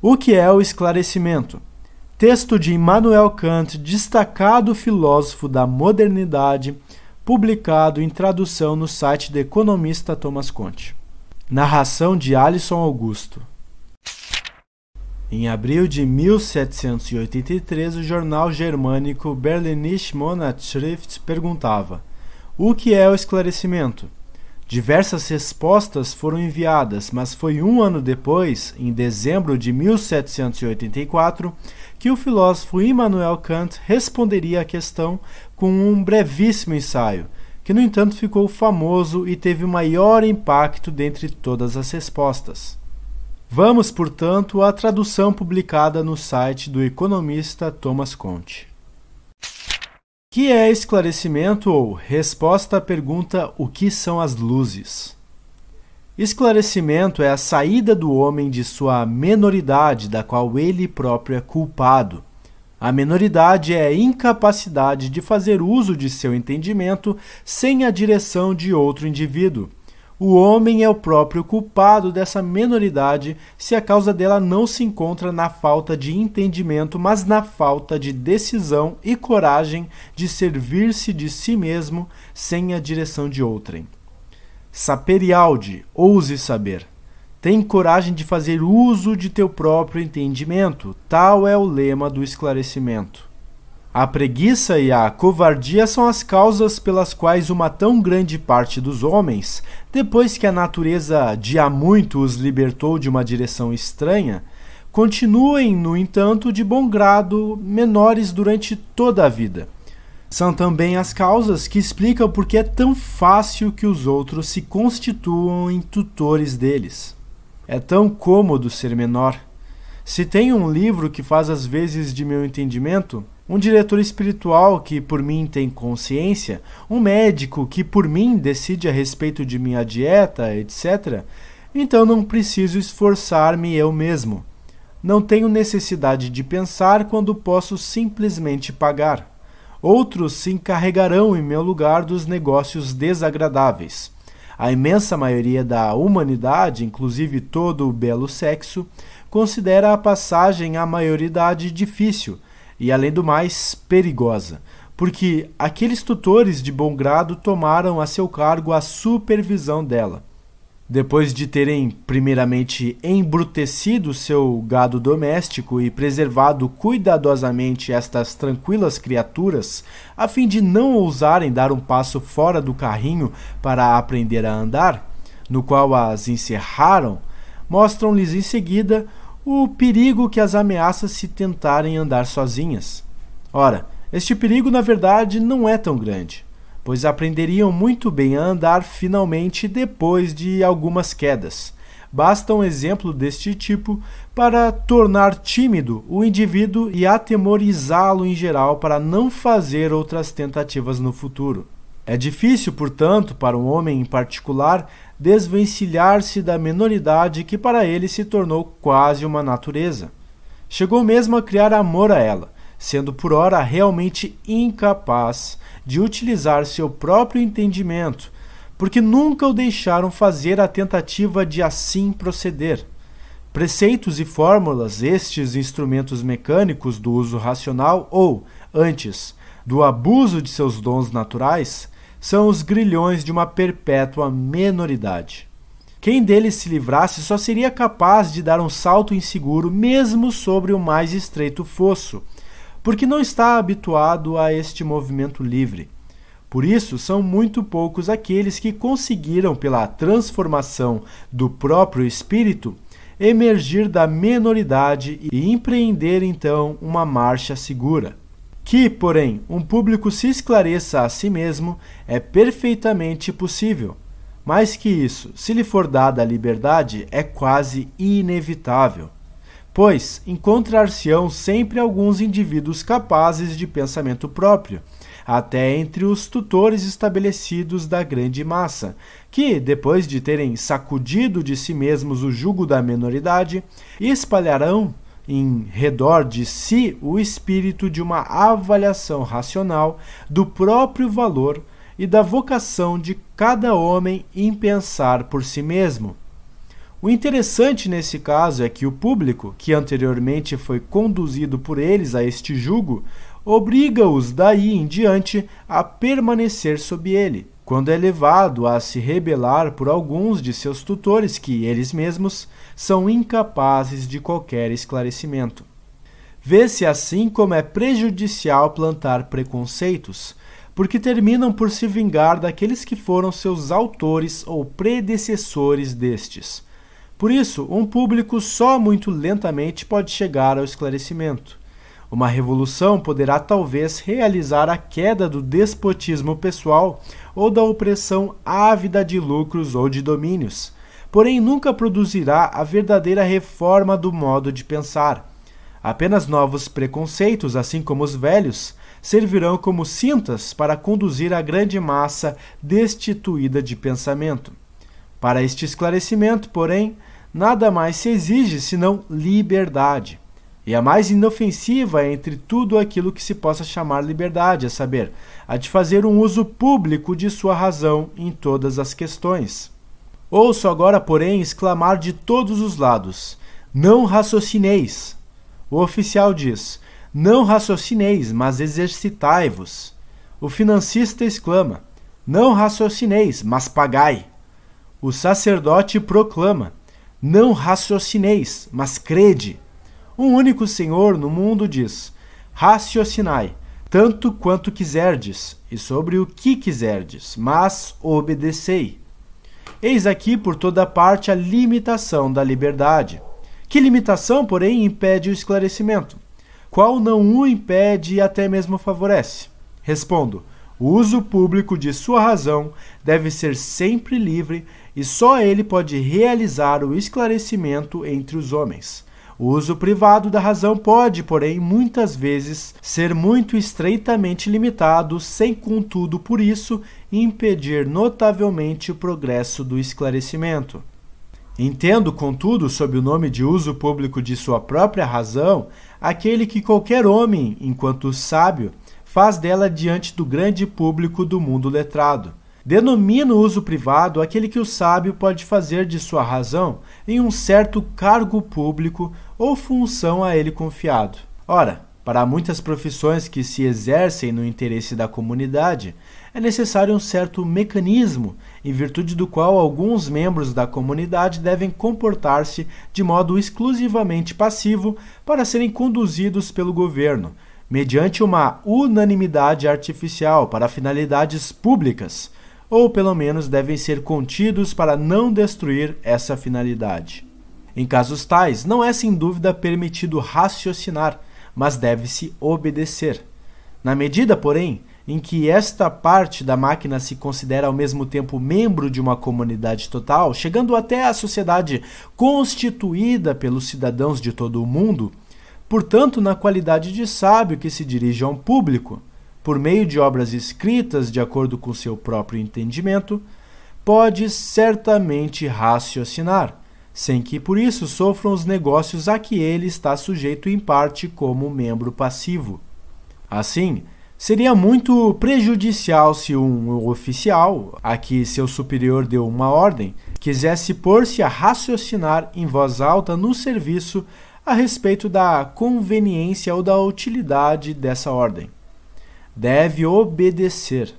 O que é o esclarecimento? Texto de Immanuel Kant, destacado filósofo da modernidade, publicado em tradução no site do economista Thomas Conte. Narração de Alisson Augusto. Em abril de 1783, o jornal germânico Berlinische Monatsschrift perguntava: O que é o esclarecimento? Diversas respostas foram enviadas, mas foi um ano depois, em dezembro de 1784, que o filósofo Immanuel Kant responderia à questão com um brevíssimo ensaio, que no entanto ficou famoso e teve o maior impacto dentre todas as respostas. Vamos, portanto, à tradução publicada no site do economista Thomas Conte. Que é esclarecimento ou resposta à pergunta o que são as luzes? Esclarecimento é a saída do homem de sua menoridade, da qual ele próprio é culpado. A menoridade é a incapacidade de fazer uso de seu entendimento sem a direção de outro indivíduo. O homem é o próprio culpado dessa menoridade se a causa dela não se encontra na falta de entendimento, mas na falta de decisão e coragem de servir-se de si mesmo sem a direção de outrem. Saperialde, ouse saber. Tem coragem de fazer uso de teu próprio entendimento, tal é o lema do esclarecimento. A preguiça e a covardia são as causas pelas quais uma tão grande parte dos homens, depois que a natureza de há muito os libertou de uma direção estranha, continuem, no entanto, de bom grado menores durante toda a vida. São também as causas que explicam por que é tão fácil que os outros se constituam em tutores deles. É tão cômodo ser menor. Se tem um livro que faz as vezes de meu entendimento, um diretor espiritual que por mim tem consciência, um médico que por mim decide a respeito de minha dieta, etc., então não preciso esforçar-me eu mesmo. Não tenho necessidade de pensar quando posso simplesmente pagar. Outros se encarregarão em meu lugar dos negócios desagradáveis. A imensa maioria da humanidade, inclusive todo o belo sexo, considera a passagem à maioridade difícil e, além do mais, perigosa, porque aqueles tutores de bom grado tomaram a seu cargo a supervisão dela. Depois de terem, primeiramente, embrutecido seu gado doméstico e preservado cuidadosamente estas tranquilas criaturas, a fim de não ousarem dar um passo fora do carrinho para aprender a andar, no qual as encerraram, mostram-lhes em seguida o perigo que as ameaça se tentarem andar sozinhas. Ora, este perigo na verdade não é tão grande, pois aprenderiam muito bem a andar finalmente depois de algumas quedas. Basta um exemplo deste tipo para tornar tímido o indivíduo e atemorizá-lo em geral para não fazer outras tentativas no futuro. É difícil, portanto, para um homem em particular desvencilhar-se da menoridade que para ele se tornou quase uma natureza. Chegou mesmo a criar amor a ela, sendo por ora realmente incapaz de utilizar seu próprio entendimento, porque nunca o deixaram fazer a tentativa de assim proceder. Preceitos e fórmulas, estes instrumentos mecânicos do uso racional ou, antes, do abuso de seus dons naturais, são os grilhões de uma perpétua menoridade. Quem deles se livrasse só seria capaz de dar um salto inseguro, mesmo sobre o mais estreito fosso, porque não está habituado a este movimento livre. Por isso, são muito poucos aqueles que conseguiram, pela transformação do próprio espírito, emergir da menoridade e empreender então uma marcha segura. Que, porém, um público se esclareça a si mesmo é perfeitamente possível. Mais que isso, se lhe for dada a liberdade, é quase inevitável. Pois encontrar-se-ão sempre alguns indivíduos capazes de pensamento próprio, até entre os tutores estabelecidos da grande massa, que, depois de terem sacudido de si mesmos o jugo da menoridade, espalharão em redor de si o espírito de uma avaliação racional do próprio valor e da vocação de cada homem em pensar por si mesmo. O interessante nesse caso é que o público, que anteriormente foi conduzido por eles a este jugo, obriga-os daí em diante a permanecer sob ele, quando é levado a se rebelar por alguns de seus tutores que eles mesmos são incapazes de qualquer esclarecimento. Vê-se assim como é prejudicial plantar preconceitos, porque terminam por se vingar daqueles que foram seus autores ou predecessores destes. Por isso, um público só muito lentamente pode chegar ao esclarecimento. Uma revolução poderá talvez realizar a queda do despotismo pessoal ou da opressão ávida de lucros ou de domínios, porém nunca produzirá a verdadeira reforma do modo de pensar. Apenas novos preconceitos, assim como os velhos, servirão como cintas para conduzir a grande massa destituída de pensamento. Para este esclarecimento, porém, nada mais se exige senão liberdade. E a mais inofensiva entre tudo aquilo que se possa chamar liberdade, a saber, a de fazer um uso público de sua razão em todas as questões. Ouço agora, porém, exclamar de todos os lados: Não raciocineis! O oficial diz: Não raciocineis, mas exercitai-vos. O financista exclama: Não raciocineis, mas pagai. O sacerdote proclama: Não raciocineis, mas crede. Um único Senhor no mundo diz: Raciocinai, tanto quanto quiserdes, e sobre o que quiserdes, mas obedecei. Eis aqui por toda parte a limitação da liberdade. Que limitação, porém, impede o esclarecimento? Qual não o impede e até mesmo favorece? Respondo: o uso público de sua razão deve ser sempre livre e só ele pode realizar o esclarecimento entre os homens. O uso privado da razão pode, porém, muitas vezes ser muito estreitamente limitado, sem, contudo, por isso, impedir notavelmente o progresso do esclarecimento. Entendo, contudo, sob o nome de uso público de sua própria razão, aquele que qualquer homem, enquanto sábio, faz dela diante do grande público do mundo letrado Denomina o uso privado aquele que o sábio pode fazer de sua razão em um certo cargo público ou função a ele confiado. Ora, para muitas profissões que se exercem no interesse da comunidade, é necessário um certo mecanismo, em virtude do qual alguns membros da comunidade devem comportar-se de modo exclusivamente passivo para serem conduzidos pelo governo, mediante uma unanimidade artificial para finalidades públicas ou pelo menos devem ser contidos para não destruir essa finalidade. Em casos tais, não é sem dúvida permitido raciocinar, mas deve-se obedecer. Na medida, porém, em que esta parte da máquina se considera ao mesmo tempo membro de uma comunidade total, chegando até a sociedade constituída pelos cidadãos de todo o mundo, portanto, na qualidade de sábio que se dirige a um público, por meio de obras escritas de acordo com seu próprio entendimento, pode certamente raciocinar, sem que por isso sofram os negócios a que ele está sujeito em parte como membro passivo. Assim, seria muito prejudicial se um oficial, a que seu superior deu uma ordem, quisesse pôr-se a raciocinar em voz alta no serviço a respeito da conveniência ou da utilidade dessa ordem deve obedecer.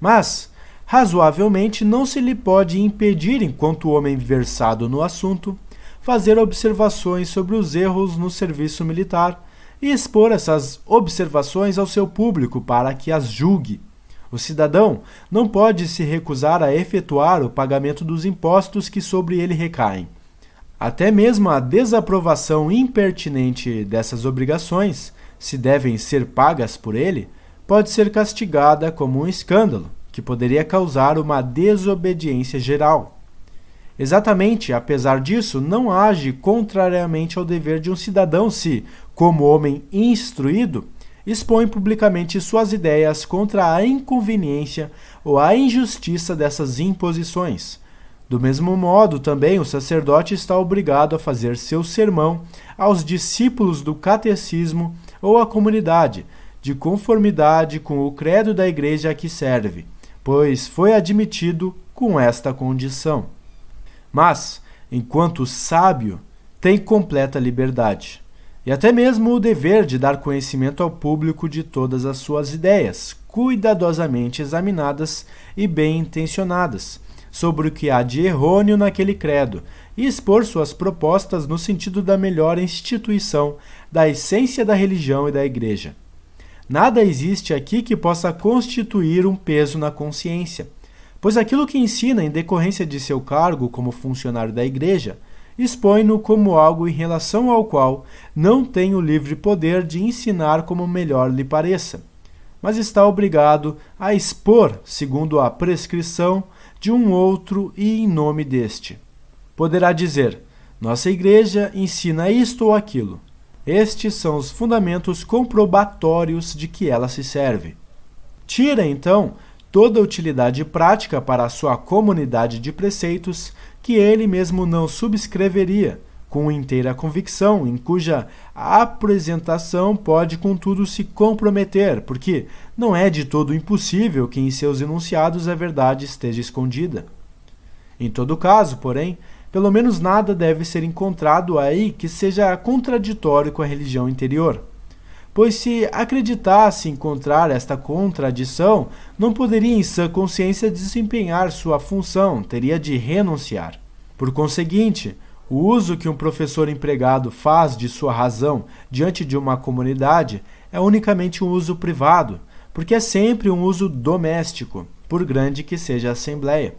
Mas, razoavelmente, não se lhe pode impedir, enquanto homem versado no assunto, fazer observações sobre os erros no serviço militar e expor essas observações ao seu público para que as julgue. O cidadão não pode se recusar a efetuar o pagamento dos impostos que sobre ele recaem. Até mesmo a desaprovação impertinente dessas obrigações, se devem ser pagas por ele, pode ser castigada como um escândalo, que poderia causar uma desobediência geral. Exatamente, apesar disso, não age contrariamente ao dever de um cidadão se, como homem instruído, expõe publicamente suas ideias contra a inconveniência ou a injustiça dessas imposições. Do mesmo modo, também o sacerdote está obrigado a fazer seu sermão aos discípulos do catecismo ou à comunidade, de conformidade com o credo da igreja a que serve, pois foi admitido com esta condição. Mas, enquanto sábio, tem completa liberdade e até mesmo o dever de dar conhecimento ao público de todas as suas ideias, cuidadosamente examinadas e bem intencionadas, sobre o que há de errôneo naquele credo, e expor suas propostas no sentido da melhor instituição, da essência da religião e da Igreja. Nada existe aqui que possa constituir um peso na consciência, pois aquilo que ensina em decorrência de seu cargo como funcionário da Igreja expõe-no como algo em relação ao qual não tem o livre poder de ensinar como melhor lhe pareça, mas está obrigado a expor segundo a prescrição de um outro e em nome deste. Poderá dizer: Nossa Igreja ensina isto ou aquilo. Estes são os fundamentos comprobatórios de que ela se serve. Tira, então, toda utilidade prática para a sua comunidade de preceitos que ele mesmo não subscreveria, com inteira convicção, em cuja apresentação pode, contudo, se comprometer, porque não é de todo impossível que em seus enunciados a verdade esteja escondida. Em todo caso, porém, pelo menos nada deve ser encontrado aí que seja contraditório com a religião interior. Pois se acreditasse encontrar esta contradição, não poderia em sã consciência desempenhar sua função, teria de renunciar. Por conseguinte, o uso que um professor empregado faz de sua razão diante de uma comunidade é unicamente um uso privado, porque é sempre um uso doméstico, por grande que seja a assembleia.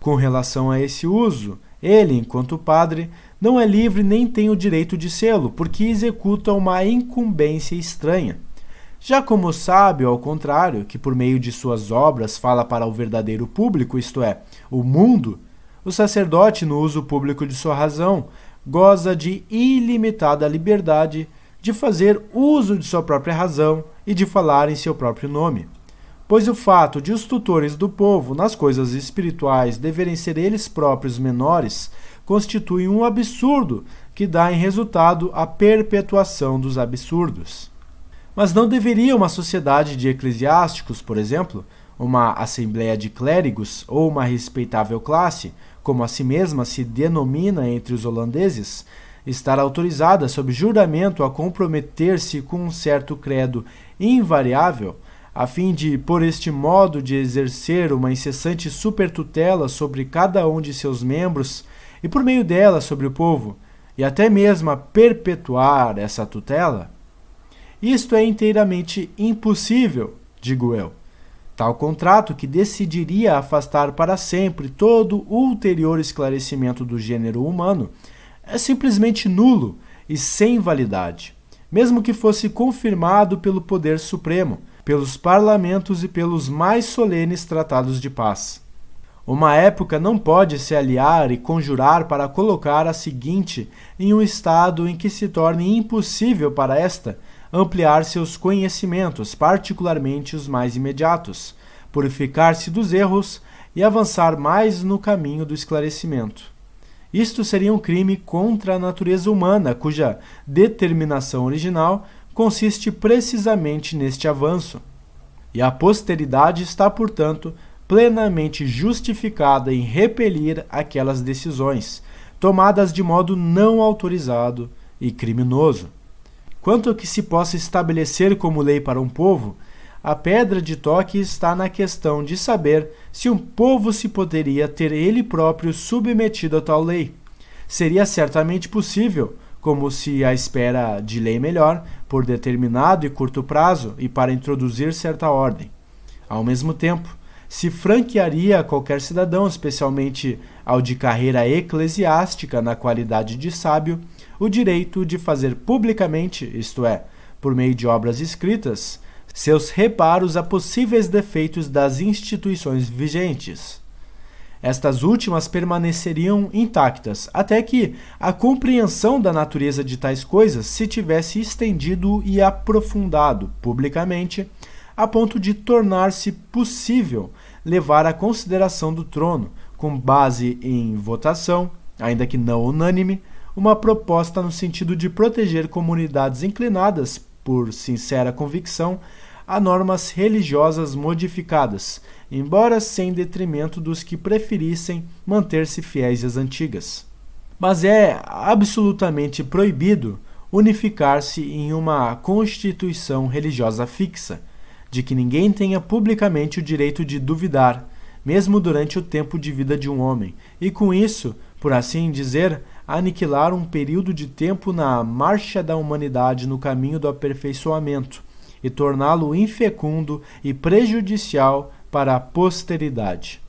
Com relação a esse uso, ele, enquanto padre, não é livre nem tem o direito de sê-lo, porque executa uma incumbência estranha. Já como sábio, ao contrário, que por meio de suas obras fala para o verdadeiro público, isto é, o mundo, o sacerdote, no uso público de sua razão, goza de ilimitada liberdade de fazer uso de sua própria razão e de falar em seu próprio nome. Pois o fato de os tutores do povo nas coisas espirituais deverem ser eles próprios menores constitui um absurdo que dá em resultado a perpetuação dos absurdos. Mas não deveria uma sociedade de eclesiásticos, por exemplo, uma assembleia de clérigos ou uma respeitável classe, como a si mesma se denomina entre os holandeses, estar autorizada sob juramento a comprometer-se com um certo credo invariável, a fim de, por este modo de exercer uma incessante supertutela sobre cada um de seus membros e por meio dela sobre o povo, e até mesmo a perpetuar essa tutela? Isto é inteiramente impossível, digo eu. Tal contrato, que decidiria afastar para sempre todo ulterior esclarecimento do gênero humano, é simplesmente nulo e sem validade, mesmo que fosse confirmado pelo Poder Supremo, pelos parlamentos e pelos mais solenes tratados de paz. Uma época não pode se aliar e conjurar para colocar a seguinte em um estado em que se torne impossível para esta ampliar seus conhecimentos, particularmente os mais imediatos, purificar-se dos erros e avançar mais no caminho do esclarecimento. Isto seria um crime contra a natureza humana, cuja determinação original consiste precisamente neste avanço. E a posteridade está, portanto, plenamente justificada em repelir aquelas decisões, tomadas de modo não autorizado e criminoso. Quanto ao que se possa estabelecer como lei para um povo, a pedra de toque está na questão de saber se um povo se poderia ter ele próprio submetido a tal lei. Seria certamente possível, como se a espera de lei melhor, por determinado e curto prazo e para introduzir certa ordem. Ao mesmo tempo, se franquearia a qualquer cidadão, especialmente ao de carreira eclesiástica na qualidade de sábio, o direito de fazer publicamente, isto é, por meio de obras escritas, seus reparos a possíveis defeitos das instituições vigentes. Estas últimas permaneceriam intactas até que a compreensão da natureza de tais coisas se tivesse estendido e aprofundado publicamente, a ponto de tornar-se possível levar à consideração do trono, com base em votação, ainda que não unânime, uma proposta no sentido de proteger comunidades inclinadas, por sincera convicção, a normas religiosas modificadas, embora sem detrimento dos que preferissem manter-se fiéis às antigas. Mas é absolutamente proibido unificar-se em uma constituição religiosa fixa, de que ninguém tenha publicamente o direito de duvidar, mesmo durante o tempo de vida de um homem, e com isso, por assim dizer, aniquilar um período de tempo na marcha da humanidade no caminho do aperfeiçoamento e torná-lo infecundo e prejudicial para a posteridade.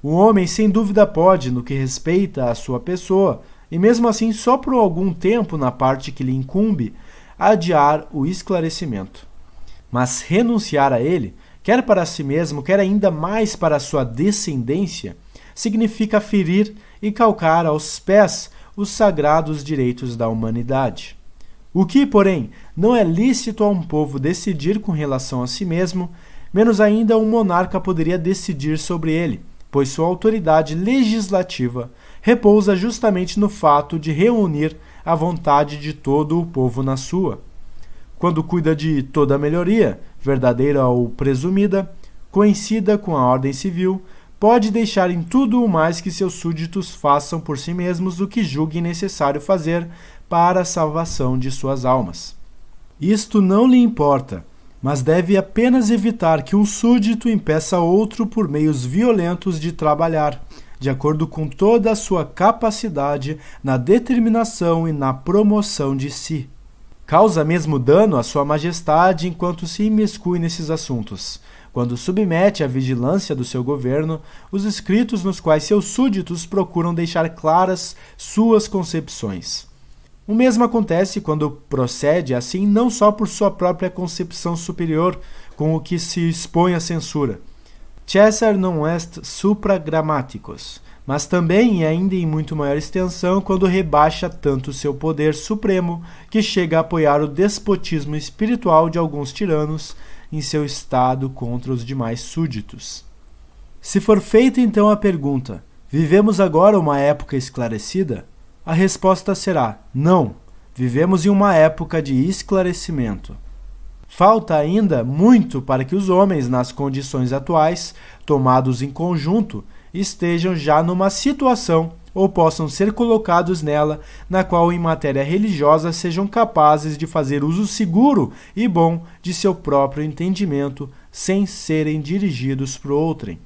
O homem, sem dúvida, pode, no que respeita à sua pessoa, e mesmo assim só por algum tempo na parte que lhe incumbe, adiar o esclarecimento. Mas renunciar a ele, quer para si mesmo, quer ainda mais para sua descendência, significa ferir e calcar aos pés os sagrados direitos da humanidade. O que, porém, não é lícito a um povo decidir com relação a si mesmo, menos ainda um monarca poderia decidir sobre ele, pois sua autoridade legislativa repousa justamente no fato de reunir a vontade de todo o povo na sua. Quando cuida de toda melhoria, verdadeira ou presumida, coincida com a ordem civil, pode deixar em tudo o mais que seus súditos façam por si mesmos o que julguem necessário fazer para a salvação de suas almas. Isto não lhe importa, mas deve apenas evitar que um súdito impeça outro por meios violentos de trabalhar, de acordo com toda a sua capacidade na determinação e na promoção de si. Causa mesmo dano à Sua Majestade enquanto se imiscui nesses assuntos, quando submete à vigilância do seu governo os escritos nos quais seus súditos procuram deixar claras suas concepções. O mesmo acontece quando procede assim não só por sua própria concepção superior, com o que se expõe à censura, Cesar non est supra grammaticus, mas também e ainda em muito maior extensão quando rebaixa tanto seu poder supremo que chega a apoiar o despotismo espiritual de alguns tiranos em seu estado contra os demais súditos. Se for feita então a pergunta: vivemos agora uma época esclarecida? A resposta será: não. Vivemos em uma época de esclarecimento. Falta ainda muito para que os homens, nas condições atuais, tomados em conjunto, estejam já numa situação ou possam ser colocados nela, na qual, em matéria religiosa, sejam capazes de fazer uso seguro e bom de seu próprio entendimento, sem serem dirigidos por outrem.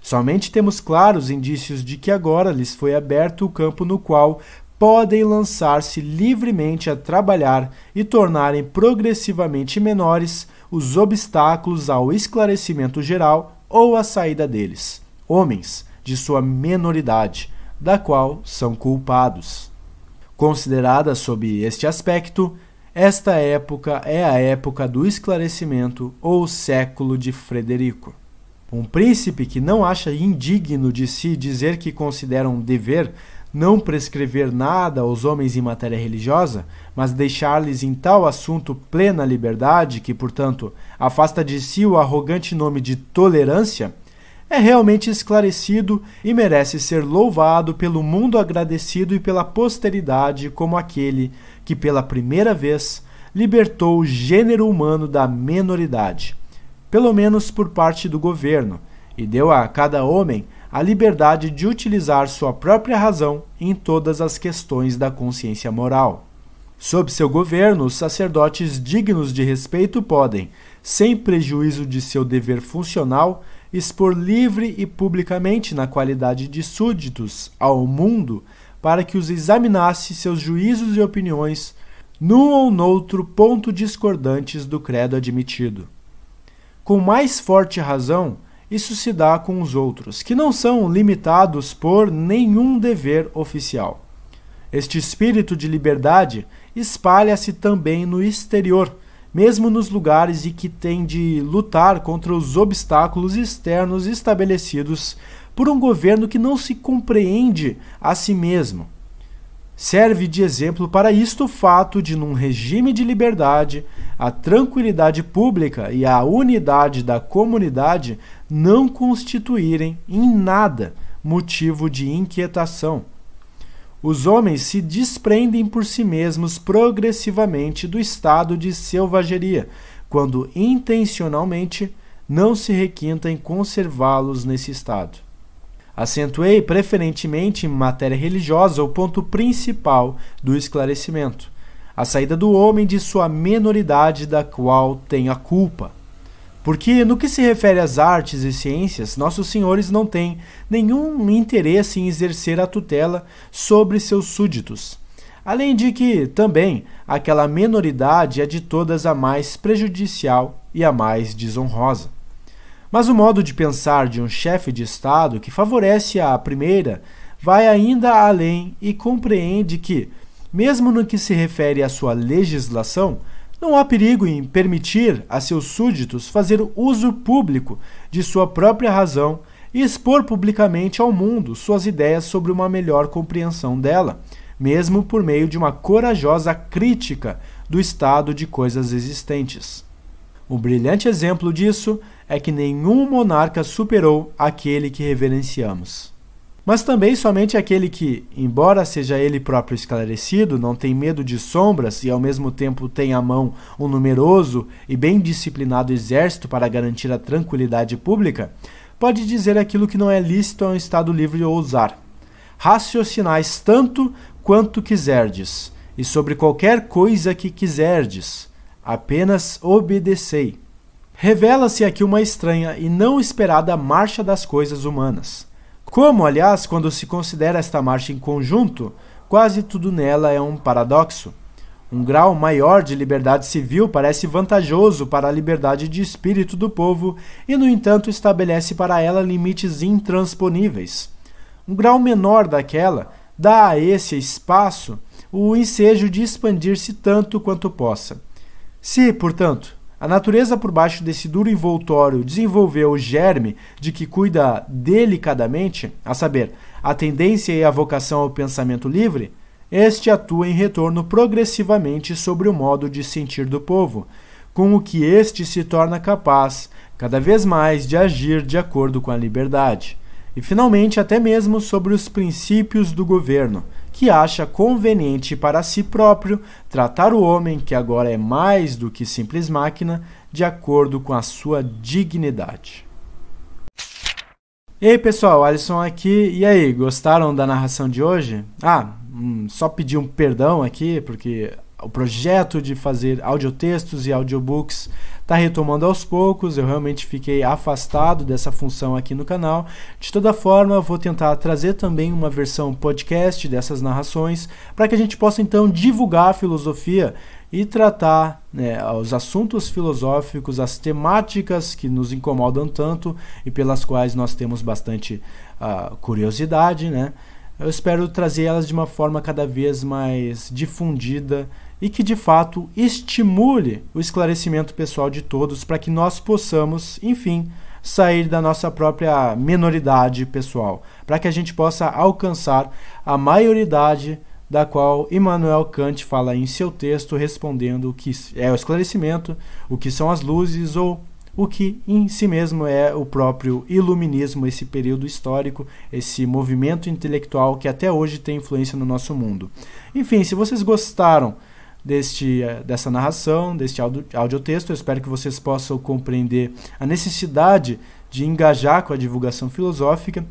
Somente temos claros indícios de que agora lhes foi aberto o campo no qual podem lançar-se livremente a trabalhar e tornarem progressivamente menores os obstáculos ao esclarecimento geral ou à saída deles, homens de sua menoridade, da qual são culpados. Considerada sob este aspecto, esta época é a época do esclarecimento ou século de Frederico. Um príncipe que não acha indigno de si dizer que considera um dever não prescrever nada aos homens em matéria religiosa, mas deixar-lhes em tal assunto plena liberdade, que, portanto, afasta de si o arrogante nome de tolerância, é realmente esclarecido e merece ser louvado pelo mundo agradecido e pela posteridade como aquele que, pela primeira vez, libertou o gênero humano da menoridade, pelo menos por parte do governo, e deu a cada homem a liberdade de utilizar sua própria razão em todas as questões da consciência moral. Sob seu governo, os sacerdotes dignos de respeito podem, sem prejuízo de seu dever funcional, expor livre e publicamente na qualidade de súditos ao mundo para que os examinasse seus juízos e opiniões num ou noutro ponto discordantes do credo admitido. Com mais forte razão, isso se dá com os outros, que não são limitados por nenhum dever oficial. Este espírito de liberdade espalha-se também no exterior, mesmo nos lugares em que tem de lutar contra os obstáculos externos estabelecidos por um governo que não se compreende a si mesmo Serve de exemplo para isto o fato de, num regime de liberdade, a tranquilidade pública e a unidade da comunidade não constituírem em nada motivo de inquietação. Os homens se desprendem por si mesmos progressivamente do estado de selvageria, quando intencionalmente não se requinta em conservá-los nesse estado. Acentuei preferentemente em matéria religiosa o ponto principal do esclarecimento, a saída do homem de sua menoridade da qual tem a culpa. Porque, no que se refere às artes e ciências, nossos senhores não têm nenhum interesse em exercer a tutela sobre seus súditos. Além de que, também, aquela menoridade é de todas a mais prejudicial e a mais desonrosa. Mas o modo de pensar de um chefe de Estado que favorece a primeira vai ainda além e compreende que, mesmo no que se refere à sua legislação, não há perigo em permitir a seus súditos fazer uso público de sua própria razão e expor publicamente ao mundo suas ideias sobre uma melhor compreensão dela, mesmo por meio de uma corajosa crítica do estado de coisas existentes. Um brilhante exemplo disso é que nenhum monarca superou aquele que reverenciamos. Mas também somente aquele que, embora seja ele próprio esclarecido, não tem medo de sombras e ao mesmo tempo tem à mão um numeroso e bem disciplinado exército para garantir a tranquilidade pública, pode dizer aquilo que não é lícito a um Estado livre ousar. Raciocinais tanto quanto quiserdes, e sobre qualquer coisa que quiserdes, apenas obedecei. Revela-se aqui uma estranha e não esperada marcha das coisas humanas. Como, aliás, quando se considera esta marcha em conjunto, quase tudo nela é um paradoxo. Um grau maior de liberdade civil parece vantajoso para a liberdade de espírito do povo e, no entanto, estabelece para ela limites intransponíveis. Um grau menor daquela dá a esse espaço o ensejo de expandir-se tanto quanto possa. Se, portanto, a natureza por baixo desse duro envoltório desenvolveu o germe de que cuida delicadamente, a saber, a tendência e a vocação ao pensamento livre, este atua em retorno progressivamente sobre o modo de sentir do povo, com o que este se torna capaz, cada vez mais, de agir de acordo com a liberdade, e finalmente até mesmo sobre os princípios do governo, que acha conveniente para si próprio tratar o homem, que agora é mais do que simples máquina, de acordo com a sua dignidade. E aí pessoal, Alisson aqui. E aí, gostaram da narração de hoje? Ah, hum, só pedir um perdão aqui, porque o projeto de fazer audiotextos e audiobooks está retomando aos poucos. Eu realmente fiquei afastado dessa função aqui no canal. De toda forma, vou tentar trazer também uma versão podcast dessas narrações para que a gente possa então divulgar a filosofia e tratar né, os assuntos filosóficos, as temáticas que nos incomodam tanto e pelas quais nós temos bastante uh, curiosidade, né? Eu espero trazer elas de uma forma cada vez mais difundida e que de fato estimule o esclarecimento pessoal de todos para que nós possamos, enfim, sair da nossa própria menoridade pessoal, para que a gente possa alcançar a maioridade da qual Immanuel Kant fala em seu texto respondendo o que é o esclarecimento, o que são as luzes ou o que em si mesmo é o próprio iluminismo, esse período histórico, esse movimento intelectual que até hoje tem influência no nosso mundo. Enfim, se vocês gostaram deste, eh, dessa narração, deste audio, audiotexto. Eu espero que vocês possam compreender a necessidade de engajar com a divulgação filosófica.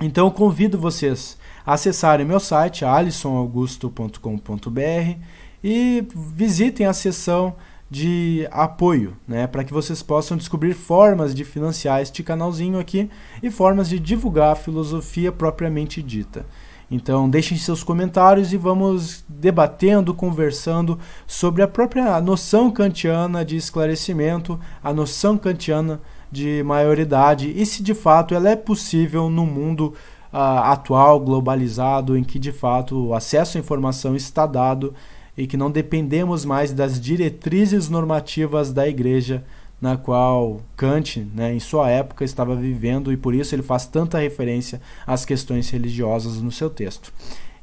Então, convido vocês a acessarem meu site, alisonaugusto.com.br, e visitem a seção de apoio, né, para que vocês possam descobrir formas de financiar este canalzinho aqui e formas de divulgar a filosofia propriamente dita. Então, deixem seus comentários e vamos debatendo, conversando sobre a própria noção kantiana de esclarecimento, a noção kantiana de maioridade e se de fato ela é possível no mundo uh, atual, globalizado, em que de fato o acesso à informação está dado e que não dependemos mais das diretrizes normativas da igreja na qual Kant, né, em sua época, estava vivendo e por isso ele faz tanta referência às questões religiosas no seu texto.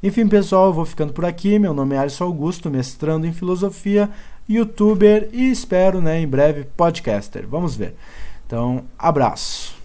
Enfim, pessoal, eu vou ficando por aqui. Meu nome é Alisson Augusto, mestrando em filosofia, youtuber e espero, né, em breve podcaster. Vamos ver. Então, abraço.